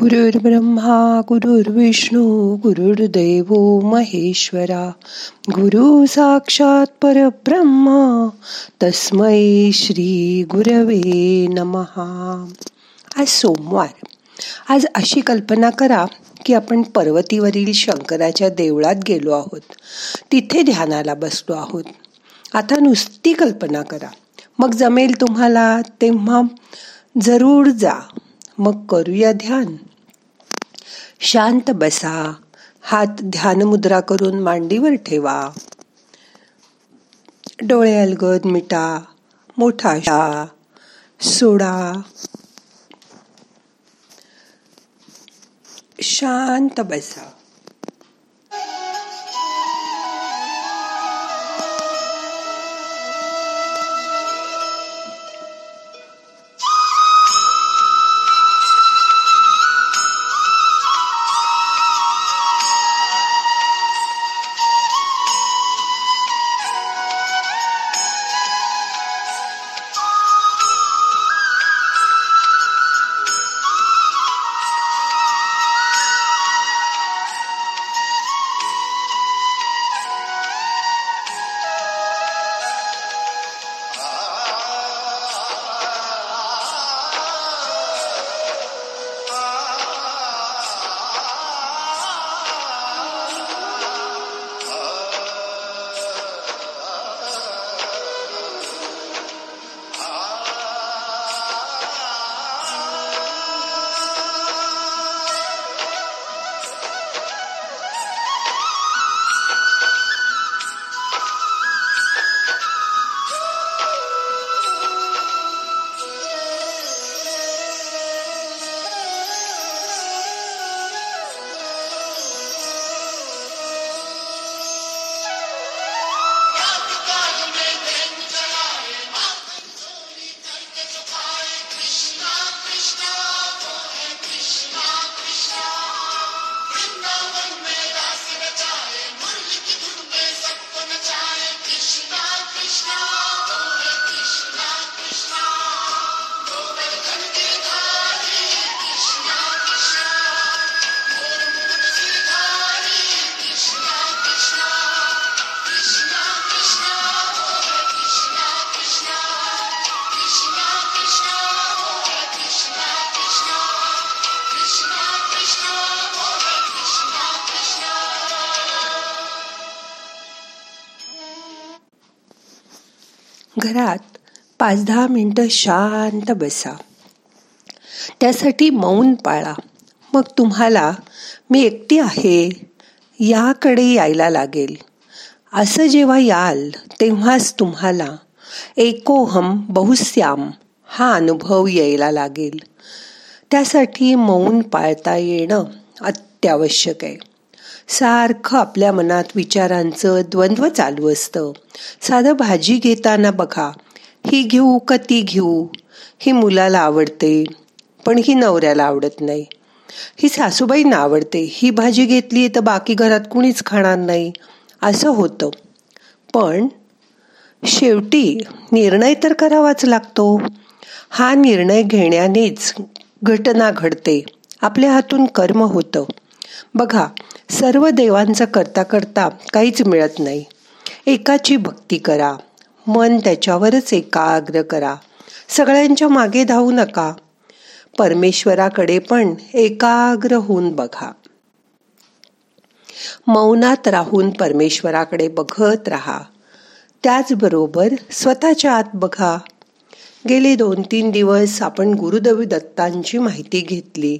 गुरुर् ब्रह्मा गुरुर्विष्णू गुरुर्देव महेश्वरा गुरु साक्षात परब्रह्म तस्मै श्री गुरवे नमहा आज सोमवार. आज अशी कल्पना करा की आपण पर्वतीवरील शंकराच्या देवळात गेलो आहोत. तिथे ध्यानाला बसलो आहोत. आता नुसती कल्पना करा. मग जमेल तुम्हाला तेव्हा जरूर जा. मग करूया ध्यान. शांत बसा. हात ध्यान मुद्रा करून मांडीवर ठेवा. डोळे अलगद मिटा. मोठा शा. सोडा. शांत बसा. घरात पाच दहा मिनटं शांत बसा. त्यासाठी मौन पाळा. मग तुम्हाला मी एकटी आहे याकडे यायला लागेल. असं जेव्हा याल तेव्हाच तुम्हाला एकोहम बहुश्याम हा अनुभव यायला लागेल. त्यासाठी मौन पाळता येणं अत्यावश्यक आहे. सारखं आपल्या मनात विचारांचं द्वंद्व चालू असतं. साधं भाजी घेताना बघा ही घेऊ का ती घेऊ? ही मुलाला आवडते पण ही नवऱ्याला आवडत नाही. ही सासूबाईंना आवडते ही भाजी घेतली तर बाकी घरात कुणीच खाणार नाही. असं होतं. पण शेवटी निर्णय तर करावाच लागतो. हा निर्णय घेण्यानेच घटना घडते. आपल्या हातून कर्म होतं. बघा सर्व देवांचा करता करता काहीच मिळत नाही. एकाची भक्ती करा. मन त्याच्यावरच एकाग्र करा. सगळ्यांच्या मागे धावू नका. परमेश्वराकडे पण एकाग्र होऊन बघा. मौनात राहून परमेश्वराकडे बघत राहा. त्याचबरोबर स्वतःच्या आत बघा. गेले दोन तीन दिवस आपण गुरुदेव दत्तांची माहिती घेतली.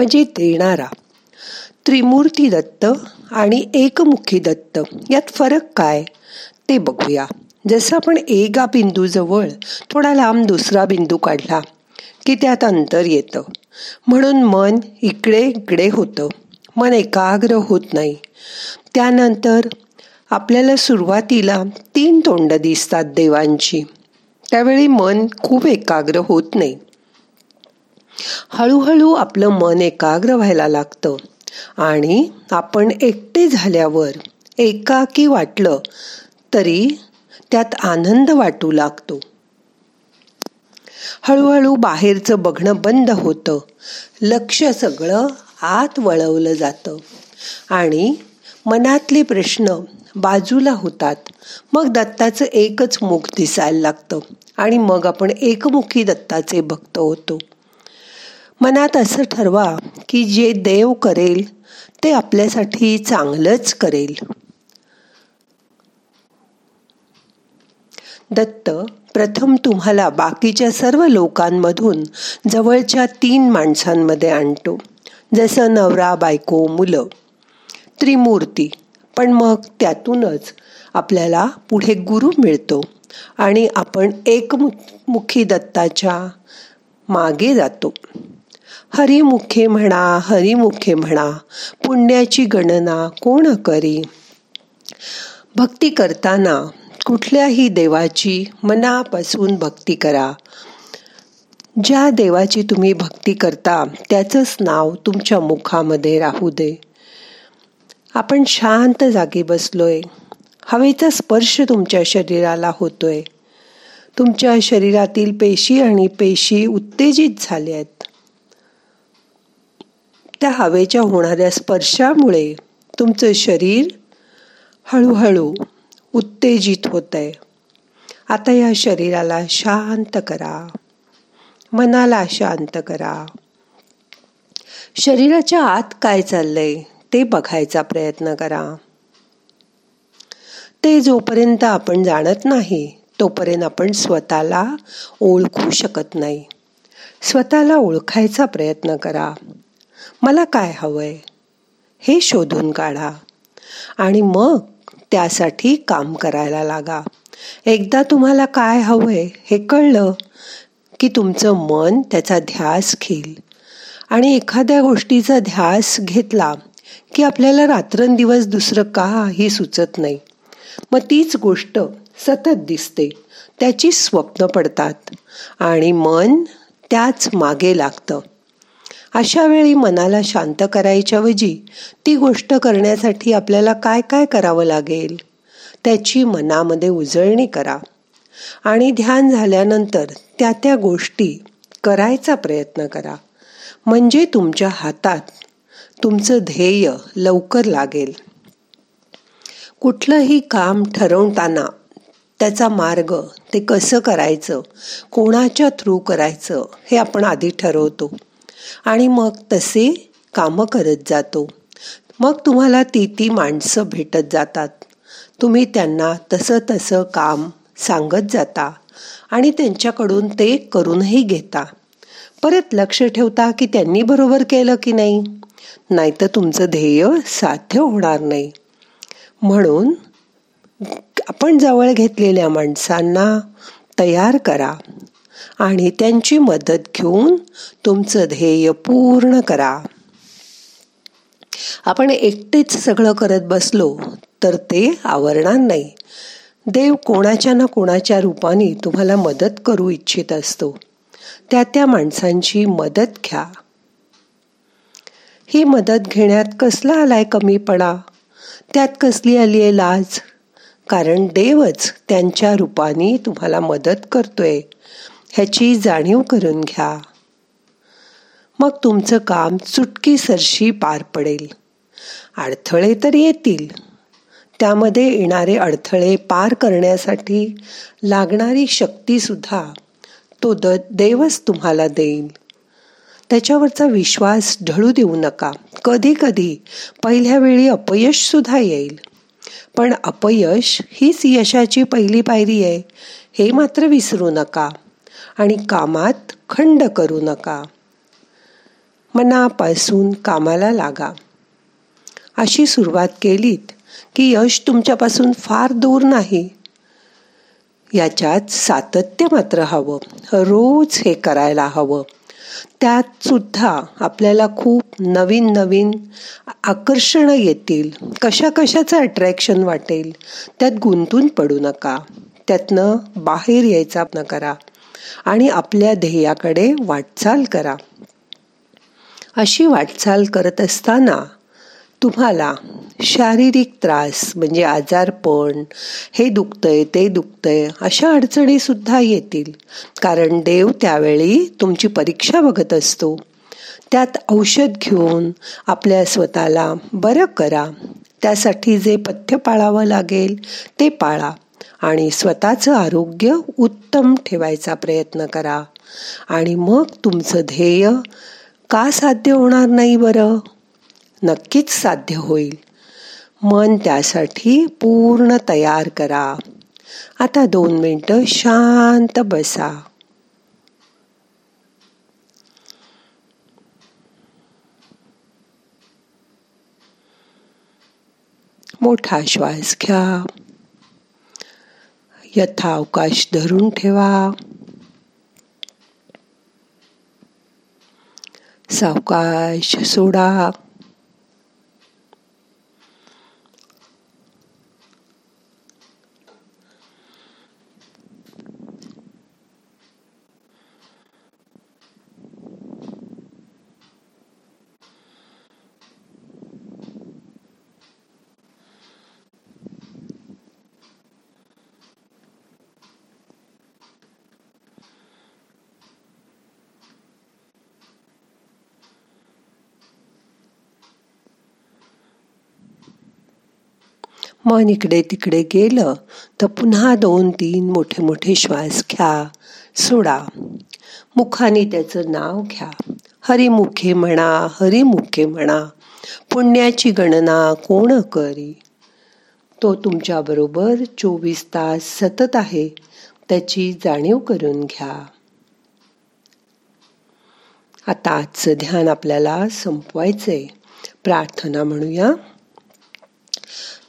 म्हणजे देणारा त्रिमूर्ती दत्त आणि एकमुखी दत्त यात फरक काय? ते बघूया. जसं आपण एका बिंदूजवळ थोडा लांब दुसरा बिंदू काढला की त्यात अंतर येतं. म्हणून मन इकडे इकडे होतं. मन एकाग्र होत नाही. त्यानंतर आपल्याला सुरुवातीला तीन तोंड दिसतात देवांची. त्यावेळी मन खूप एकाग्र होत नाही. हळूहळू आपलं मन एकाग्र व्हायला लागतं. आणि आपण एकटे झाल्यावर एकाकी वाटलं तरी त्यात आनंद वाटू लागतो. हळूहळू बाहेरचं बघणं बंद होतं. लक्ष सगळं आत वळवलं जातं. आणि मनातले प्रश्न बाजूला होतात. मग दत्ताचं एकच मुख दिसायला लागतं. आणि मग आपण एकमुखी दत्ताचे भक्त होतो. मनात असं ठरवा की जे देव करेल ते आपल्यासाठी चांगलंच करेल. दत्त प्रथम तुम्हाला बाकीच्या सर्व लोकांमधून जवळच्या तीन माणसांमध्ये आणतो. जसं नवरा बायको मुलं. त्रिमूर्ती पण मग त्यातूनच आपल्याला पुढे गुरु मिळतो आणि आपण एकमुखी दत्ताच्या मागे जातो. हरिमुखे म्हणा हरिमुखे म्हणा पुण्याची गणना कोण करी? भक्ती करताना कुठल्याही देवाची मनापासून भक्ती करा. ज्या देवाची तुम्ही भक्ती करता त्याचंच नाव तुमच्या मुखामध्ये राहू दे. आपण शांत जागी बसलोय. हवेचा स्पर्श तुमच्या शरीराला होतोय. तुमच्या शरीरातील पेशी आणि पेशी उत्तेजित झाल्या आहेत. त्या हवेच्या होणाऱ्या स्पर्शामुळे तुमचं शरीर हळूहळू उत्तेजित होत आहे आता या शरीराला शांत करा. मनाला शांत करा. शरीराच्या आत काय चाललंय ते बघायचा प्रयत्न करा. ते जोपर्यंत आपण जाणत नाही तोपर्यंत आपण स्वतःला ओळखू शकत नाही. स्वतःला ओळखायचा प्रयत्न करा. मला काय हवंय? हे शोधून काढा. आणि मग त्यासाठी काम करायला लागा. एकदा तुम्हाला काय हवंय हे कळलं की तुमचं मन त्याचा ध्यास घेईल. आणि एखाद्या गोष्टीचा ध्यास घेतला की आपल्याला रात्रंदिवस दुसरं काही सुचत नाही. मग तीच गोष्ट सतत दिसते. त्याची स्वप्न पडतात. आणि मन त्याच मागे लागतं. अशा वेळी मनाला शांत करायच्याऐवजी ती गोष्ट करण्यासाठी आपल्याला काय काय करावं लागेल? त्याची मनामध्ये उजळणी करा. आणि ध्यान झाल्यानंतर त्या त्या गोष्टी करायचा प्रयत्न करा. म्हणजे तुमच्या हातात तुमचं ध्येय लवकर लागेल. कुठलंही काम ठरवताना त्याचा मार्ग ते कसं करायचं कोणाच्या थ्रू करायचं हे आपण आधी ठरवतो. आणि मग तसे कामं करत जातो. मग तुम्हाला ती ती माणसं भेटत जातात. तुम्ही त्यांना तसं तसं काम सांगत जाता आणि त्यांच्याकडून ते करूनही घेता. परत लक्ष ठेवता की त्यांनी बरोबर केलं की नाही? नाहीतर तुमचं ध्येय साध्य होणार नाही. म्हणून आपण जवळ घेतलेल्या माणसांना तयार करा. आणि त्यांची मदत घेऊन तुमचं ध्येय पूर्ण करा. आपण एकटेच सगळं करत बसलो तर ते आवरणार नाही. देव कोणाच्या ना कोणाच्या रूपाने तुम्हाला मदत करू इच्छित असतो. त्या त्या माणसांची मदत घ्या. ही मदत घेण्यात कसला आलाय कमीपणा? त्यात कसली आली आहे लाज? कारण देवच त्यांच्या रूपाने तुम्हाला मदत करतोय. ह्याची जाणीव करून घ्या. मग तुमचं काम चुटकी सरशी पार पडेल. अडथळे तर येतील. त्यामध्ये येणारे अडथळे पार करण्यासाठी लागणारी शक्तीसुद्धा तो द देवच तुम्हाला देईल. त्याच्यावरचा विश्वास ढळू देऊ नका. कधी कधी पहिल्या वेळी अपयशसुद्धा येईल. पण अपयश हीच यशाची पहिली पायरी आहे. हे मात्र विसरू नका. आणि कामात खंड करू नका. मनापासून कामाला लागा. अशी सुरुवात केलीत की यश तुमच्यापासून फार दूर नाही. याच्यात सातत्य मात्र हवं. रोज हे करायला हवं. त्यात सुद्धा आपल्याला खूप नवीन नवीन आकर्षणं येतील. कशा कशाचं अट्रॅक्शन वाटेल त्यात गुंतून पडू नका. त्यातनं बाहेर यायचा न करा. आणि आपल्या ध्येयाकडे वाटचाल करा. अशी वाटचाल करत असताना तुम्हाला शारीरिक त्रास म्हणजे आजारपण हे दुखतंय ते दुखतंय अशा अडचणी सुद्धा येतील. कारण देव त्यावेळी तुमची परीक्षा बघत असतो. त्यात औषध घेऊन आपल्या स्वतःला बरं करा. त्यासाठी जे पथ्य पाळावं लागेल ते पाळा. आणि स्वतःचं आरोग्य उत्तम ठेवायचा प्रयत्न करा. आणि मग तुमचं ध्येय का साध्य होणार नाही बरं? नक्कीच साध्य होईल. मन त्यासाठी पूर्ण तयार करा. आता दोन मिनटं शांत बसा. मोठा श्वास घ्या. यथावकाश धरून ठेवा. सावकाश सोडा. मन इकडे तिकडे गेलं तर पुन्हा दोन तीन मोठे मोठे श्वास घ्या सोडा. मुखाने त्याचं नाव घ्या. हरिमुखे म्हणा हरिमुखे म्हणा पुण्याची गणना कोण करी? तो तुमच्या बरोबर चोवीस तास सतत आहे त्याची जाणीव करून घ्या. आता आजचं ध्यान आपल्याला संपवायचंय. प्रार्थना म्हणूया.